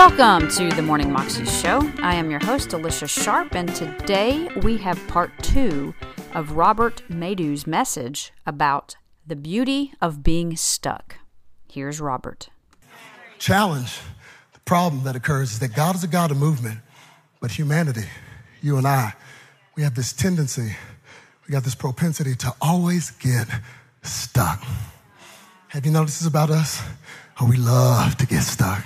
Welcome to the Morning Moxie Show. I am your host, Alicia Sharp, and today we have part two of Robert Madu's message about the beauty of being stuck. Here's Robert. Challenge, the problem that occurs is that God is a God of movement, but humanity, you and I, we have this tendency, we got this propensity to always get stuck. Have you noticed this about us? Oh, we love to get stuck.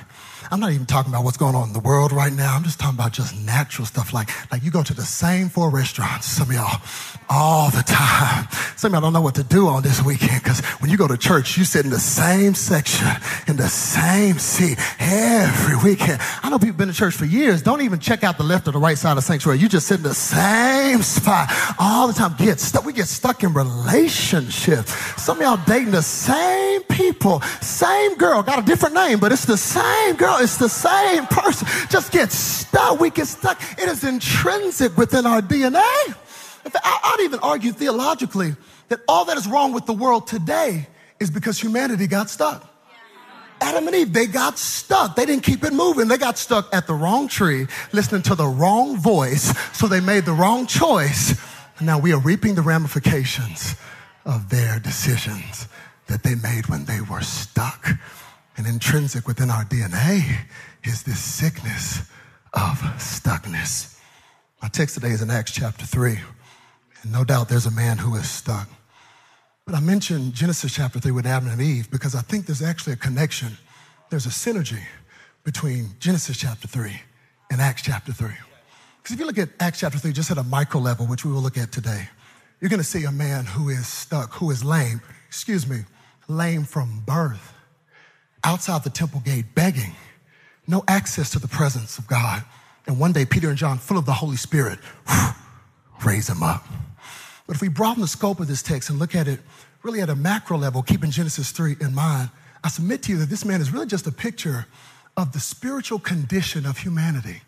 I'm not even talking about what's going on in the world right now. I'm just talking about just natural stuff like, like you go to the same four restaurants, some of y'all, all the time. Some of y'all don't know what to do on this weekend because when you go to church, you sit in the same section, in the same seat every weekend. I know people been to church for years. Don't even check out the left or the right side of the sanctuary. You just sit in the same spot all the time. Get stuck. We get stuck in relationships. Some of y'all dating the same people, same girl, got a different name, but it's the same girl. It's the same person. Just get stuck. We get stuck. It is intrinsic within our DNA. I'd even argue theologically that all that is wrong with the world today is because humanity got stuck. Adam and Eve, they got stuck. They didn't keep it moving. They got stuck at the wrong tree, listening to the wrong voice. So they made the wrong choice. And now we are reaping the ramifications of their decisions that they made when they were stuck. And intrinsic within our DNA is this sickness of stuckness. My text today is in Acts chapter 3. And no doubt there's a man who is stuck. But I mentioned Genesis chapter 3 with Adam and Eve because I think there's actually a connection. There's a synergy between Genesis chapter 3 and Acts chapter 3. Because if you look at Acts chapter 3 just at a micro level, which we will look at today, you're going to see a man who is stuck, who is lame, excuse me, lame from birth, outside the temple gate begging, no access to the presence of God. And one day, Peter and John, full of the Holy Spirit, raise him up. But if we broaden the scope of this text and look at it really at a macro level, keeping Genesis 3 in mind, I submit to you that this man is really just a picture of the spiritual condition of humanity.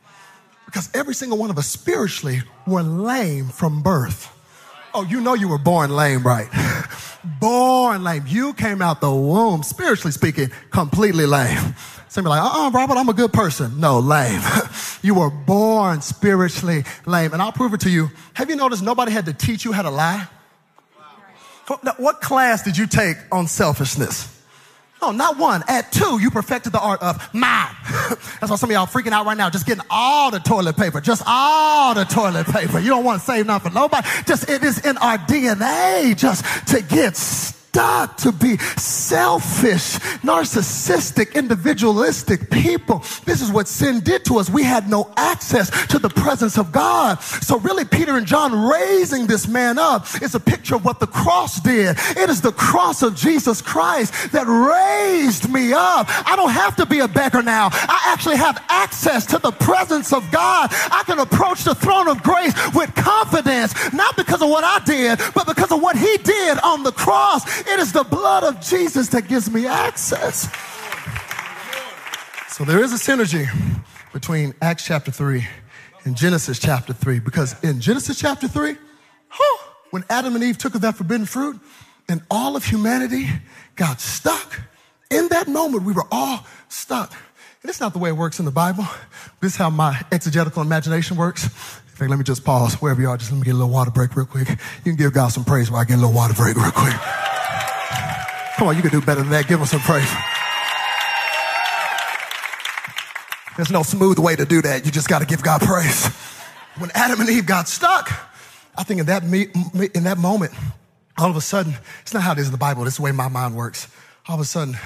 Because every single one of us spiritually were lame from birth. Oh, you know you were born lame, right? born lame. You came out the womb, spiritually speaking, completely lame. Some be like, uh-uh, Robert, I'm a good person. No, lame. you were born spiritually lame. And I'll prove it to you. Have you noticed nobody had to teach you how to lie? What class did you take on selfishness? No, not one. At two, you perfected the art of mine. That's why some of y'all freaking out right now, just getting all the toilet paper, just all the toilet paper. You don't want to save nothing for nobody. Just it is in our DNA just to get stuck to be selfish, narcissistic, individualistic people. This is what sin did to us. We had no access to the presence of God. So really, Peter and John raising this man up is a picture of what the cross did. It is the cross of Jesus Christ that raised me up. I don't have to be a beggar now. I actually have access to the presence of God. I can approach the throne of grace with confidence, not because of what I did, but because of what he did on the cross. It is the blood of Jesus that gives me access. So there is a synergy between Acts chapter 3 and Genesis chapter 3 because in Genesis chapter 3, huh, when Adam and Eve took of that forbidden fruit and all of humanity got stuck, in that moment we were all stuck. And it's not the way it works in the Bible. This is how my exegetical imagination works. In fact, let me just pause wherever you are. Just let me get a little water break real quick. You can give God some praise while I get a little water break real quick. Come on, you can do better than that. Give him some praise. There's no smooth way to do that. You just got to give God praise. When Adam and Eve got stuck, I think in that, me, in that moment, all of a sudden, it's not how it is in the Bible. Is the way my mind works. All of a sudden,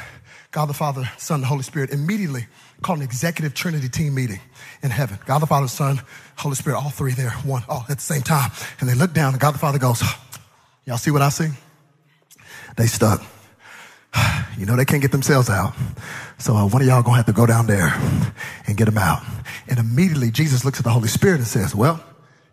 God the Father, Son, the Holy Spirit immediately called an executive Trinity team meeting in heaven. God the Father, Son, Holy Spirit, all three there, one, all at the same time. And they look down, and God the Father goes, Y'all see what I see? They stuck. You know they can't get themselves out. So uh, one of y'all gonna have to go down there and get them out. And immediately Jesus looks at the Holy Spirit and says, well,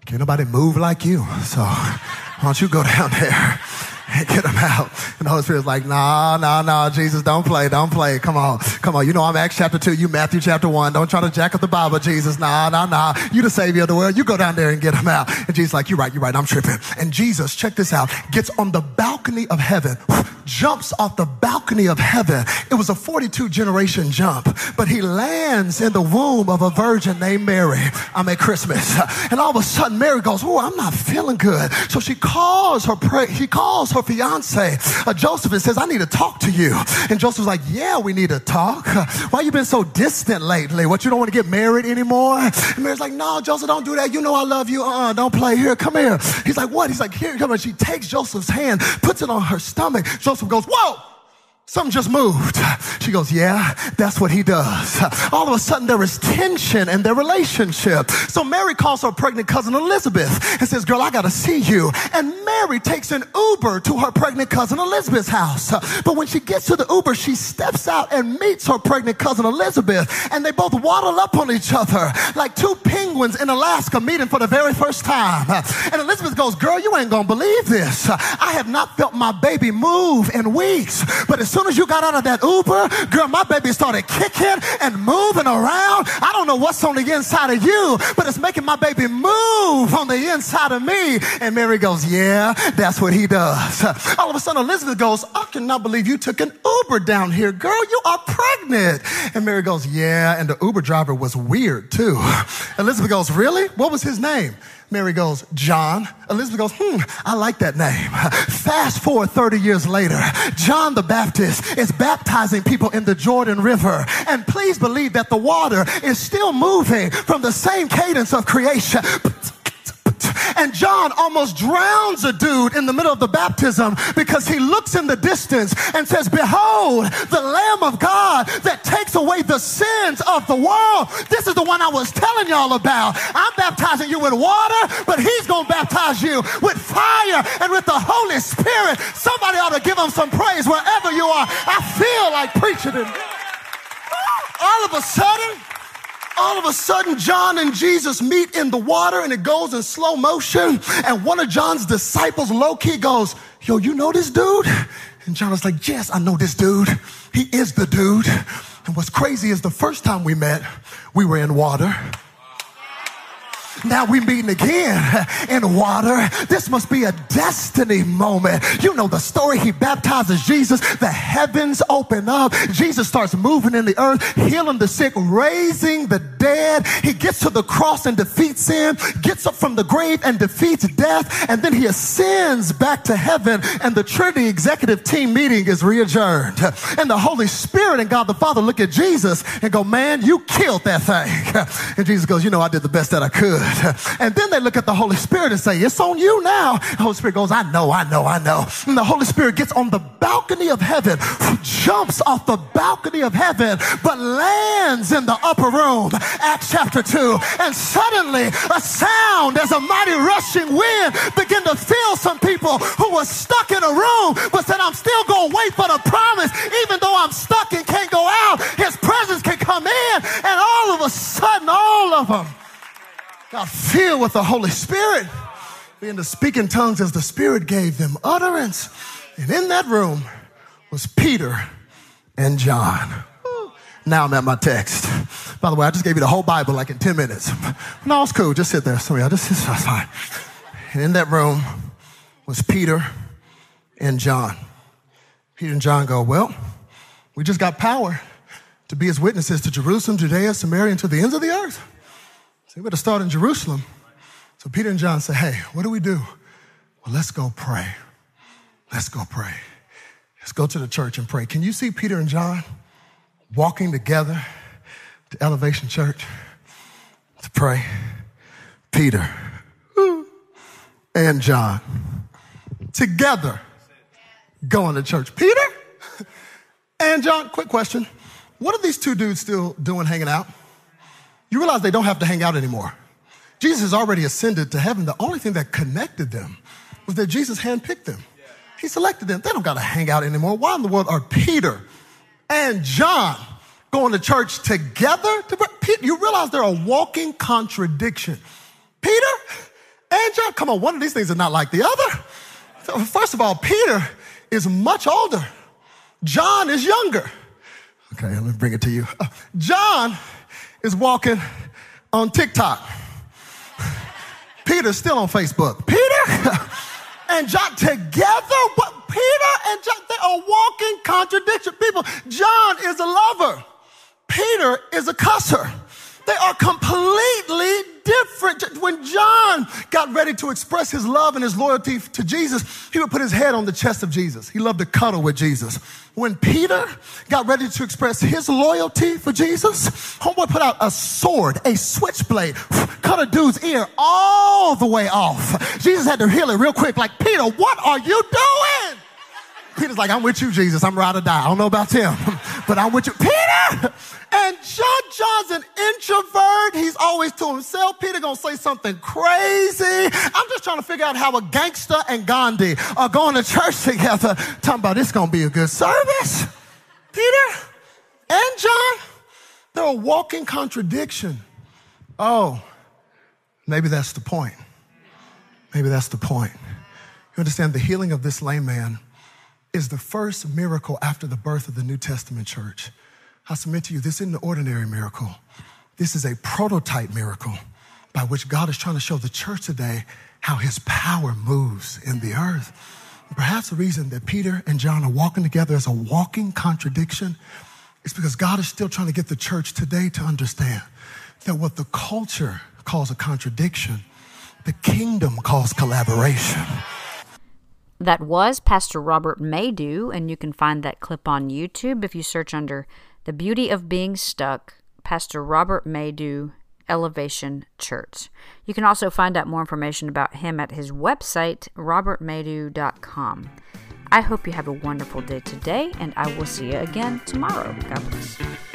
can't nobody move like you. So why don't you go down there get them out? And the Holy Spirit's like, nah, nah, nah, Jesus, don't play, don't play. Come on, Come on, you know I'm Acts chapter 2, you Matthew chapter 1. Don't try to jack up the Bible, Jesus. Nah, nah, nah. You the savior of the world. You go down there and get him out. And Jesus like, you're right, you're right, I'm tripping. And Jesus, check this out, gets on the balcony of heaven, jumps off the balcony of heaven. It was a 42 generation jump, but he lands in the womb of a virgin named Mary. I'm at Christmas. And all of a sudden Mary goes, oh, I'm not feeling good. So she calls her, pre- he calls her fiance, uh, Joseph, and says, I need to talk to you. And Joseph's like, yeah, we need to talk. Why you been so distant lately? What, you don't want to get married anymore? And Mary's like, no, Joseph, don't do that. You know I love you. Uh, don't play here. Come here. He's like, what? He's like, here, come on. She takes Joseph's hand, puts it on her stomach. Joseph goes, whoa. Something just moved. She goes, Yeah, that's what he does. All of a sudden, there is tension in their relationship. So Mary calls her pregnant cousin Elizabeth and says, Girl, I got to see you. And Mary takes an Uber to her pregnant cousin Elizabeth's house. But when she gets to the Uber, she steps out and meets her pregnant cousin Elizabeth. And they both waddle up on each other like two penguins in Alaska meeting for the very first time. And Elizabeth goes, Girl, you ain't going to believe this. I have not felt my baby move in weeks. But as soon as you got out of that Uber, girl, my baby started kicking and moving around. I don't know what's on the inside of you, but it's making my baby move on the inside of me. And Mary goes, Yeah, that's what he does. All of a sudden, Elizabeth goes, I cannot believe you took an Uber down here, girl. You are pregnant. And Mary goes, Yeah. And the Uber driver was weird too. Elizabeth goes, Really? What was his name? Mary goes, John. Elizabeth goes, hmm, I like that name. Fast forward 30 years later, John the Baptist is baptizing people in the Jordan River. And please believe that the water is still moving from the same cadence of creation. And John almost drowns a dude in the middle of the baptism because he looks in the distance and says, Behold, the Lamb of God that takes away the sins of the world. This is the one I was telling y'all about. I'm baptizing you with water, but he's going to baptize you with fire and with the Holy Spirit. Somebody ought to give him some praise wherever you are. I feel like preaching it. All of a sudden, all of a sudden, John and Jesus meet in the water and it goes in slow motion. And one of John's disciples, low key, goes, Yo, you know this dude? And John was like, Yes, I know this dude. He is the dude. And what's crazy is the first time we met, we were in water. Now we meeting again in water. This must be a destiny moment. You know the story. He baptizes Jesus. The heavens open up. Jesus starts moving in the earth, healing the sick, raising the dead. He gets to the cross and defeats sin, gets up from the grave and defeats death. And then he ascends back to heaven and the Trinity executive team meeting is readjourned. And the Holy Spirit and God the Father look at Jesus and go, man, you killed that thing. And Jesus goes, you know, I did the best that I could. And then they look at the Holy Spirit and say, It's on you now. The Holy Spirit goes, I know, I know, I know. And the Holy Spirit gets on the balcony of heaven, jumps off the balcony of heaven, but lands in the upper room. Acts chapter 2. And suddenly a sound as a mighty rushing wind began to fill some people who were stuck in a room, but said, I'm still going to wait for the promise, even though I'm stuck and can't go out. His presence can come in. And all of a sudden, all of them got filled with the Holy Spirit, began to speak in tongues as the Spirit gave them utterance. And in that room was Peter and John. Now I'm at my text. By the way, I just gave you the whole Bible like in 10 minutes. No, it's cool. Just sit there. Sorry, I just, that's fine. And in that room was Peter and John. Peter and John go, Well, we just got power to be his witnesses to Jerusalem, Judea, Samaria, and to the ends of the earth. We better start in Jerusalem. So Peter and John say, Hey, what do we do? Well, let's go pray. Let's go pray. Let's go to the church and pray. Can you see Peter and John walking together to Elevation Church to pray? Peter and John together going to church. Peter and John, quick question. What are these two dudes still doing hanging out? You realize they don't have to hang out anymore. Jesus has already ascended to heaven. The only thing that connected them was that Jesus handpicked them. He selected them. They don't got to hang out anymore. Why in the world are Peter and John going to church together? You realize they're a walking contradiction. Peter and John, come on, one of these things is not like the other. First of all, Peter is much older. John is younger. Okay, let me bring it to you. Uh, John is walking on TikTok. Peter's still on Facebook. Peter and John together, what Peter and John, they are walking contradiction. People, John is a lover. Peter is a cusser. They are completely different. When John got ready to express his love and his loyalty to Jesus, he would put his head on the chest of Jesus. He loved to cuddle with Jesus. When Peter got ready to express his loyalty for Jesus, homeboy put out a sword, a switchblade, cut a dude's ear all the way off. Jesus had to heal it real quick, like, Peter, what are you doing? Peter's like, I'm with you, Jesus. I'm ride or die. I don't know about him, but I'm with you. Peter! And John John's an introvert. He's always to himself. Peter gonna say something crazy. I'm just trying to figure out how a gangster and Gandhi are going to church together, talking about this gonna be a good service. Peter and John, they're a walking contradiction. Oh, maybe that's the point. Maybe that's the point. You understand the healing of this lame man is the first miracle after the birth of the New Testament church. I submit to you, this isn't an ordinary miracle. This is a prototype miracle by which God is trying to show the church today how his power moves in the earth. Perhaps the reason that Peter and John are walking together as a walking contradiction is because God is still trying to get the church today to understand that what the culture calls a contradiction, the kingdom calls collaboration. That was Pastor Robert Madu, and you can find that clip on YouTube if you search under The Beauty of Being Stuck, Pastor Robert Madu, Elevation Church. You can also find out more information about him at his website, robertmadu.com. I hope you have a wonderful day today, and I will see you again tomorrow. God bless.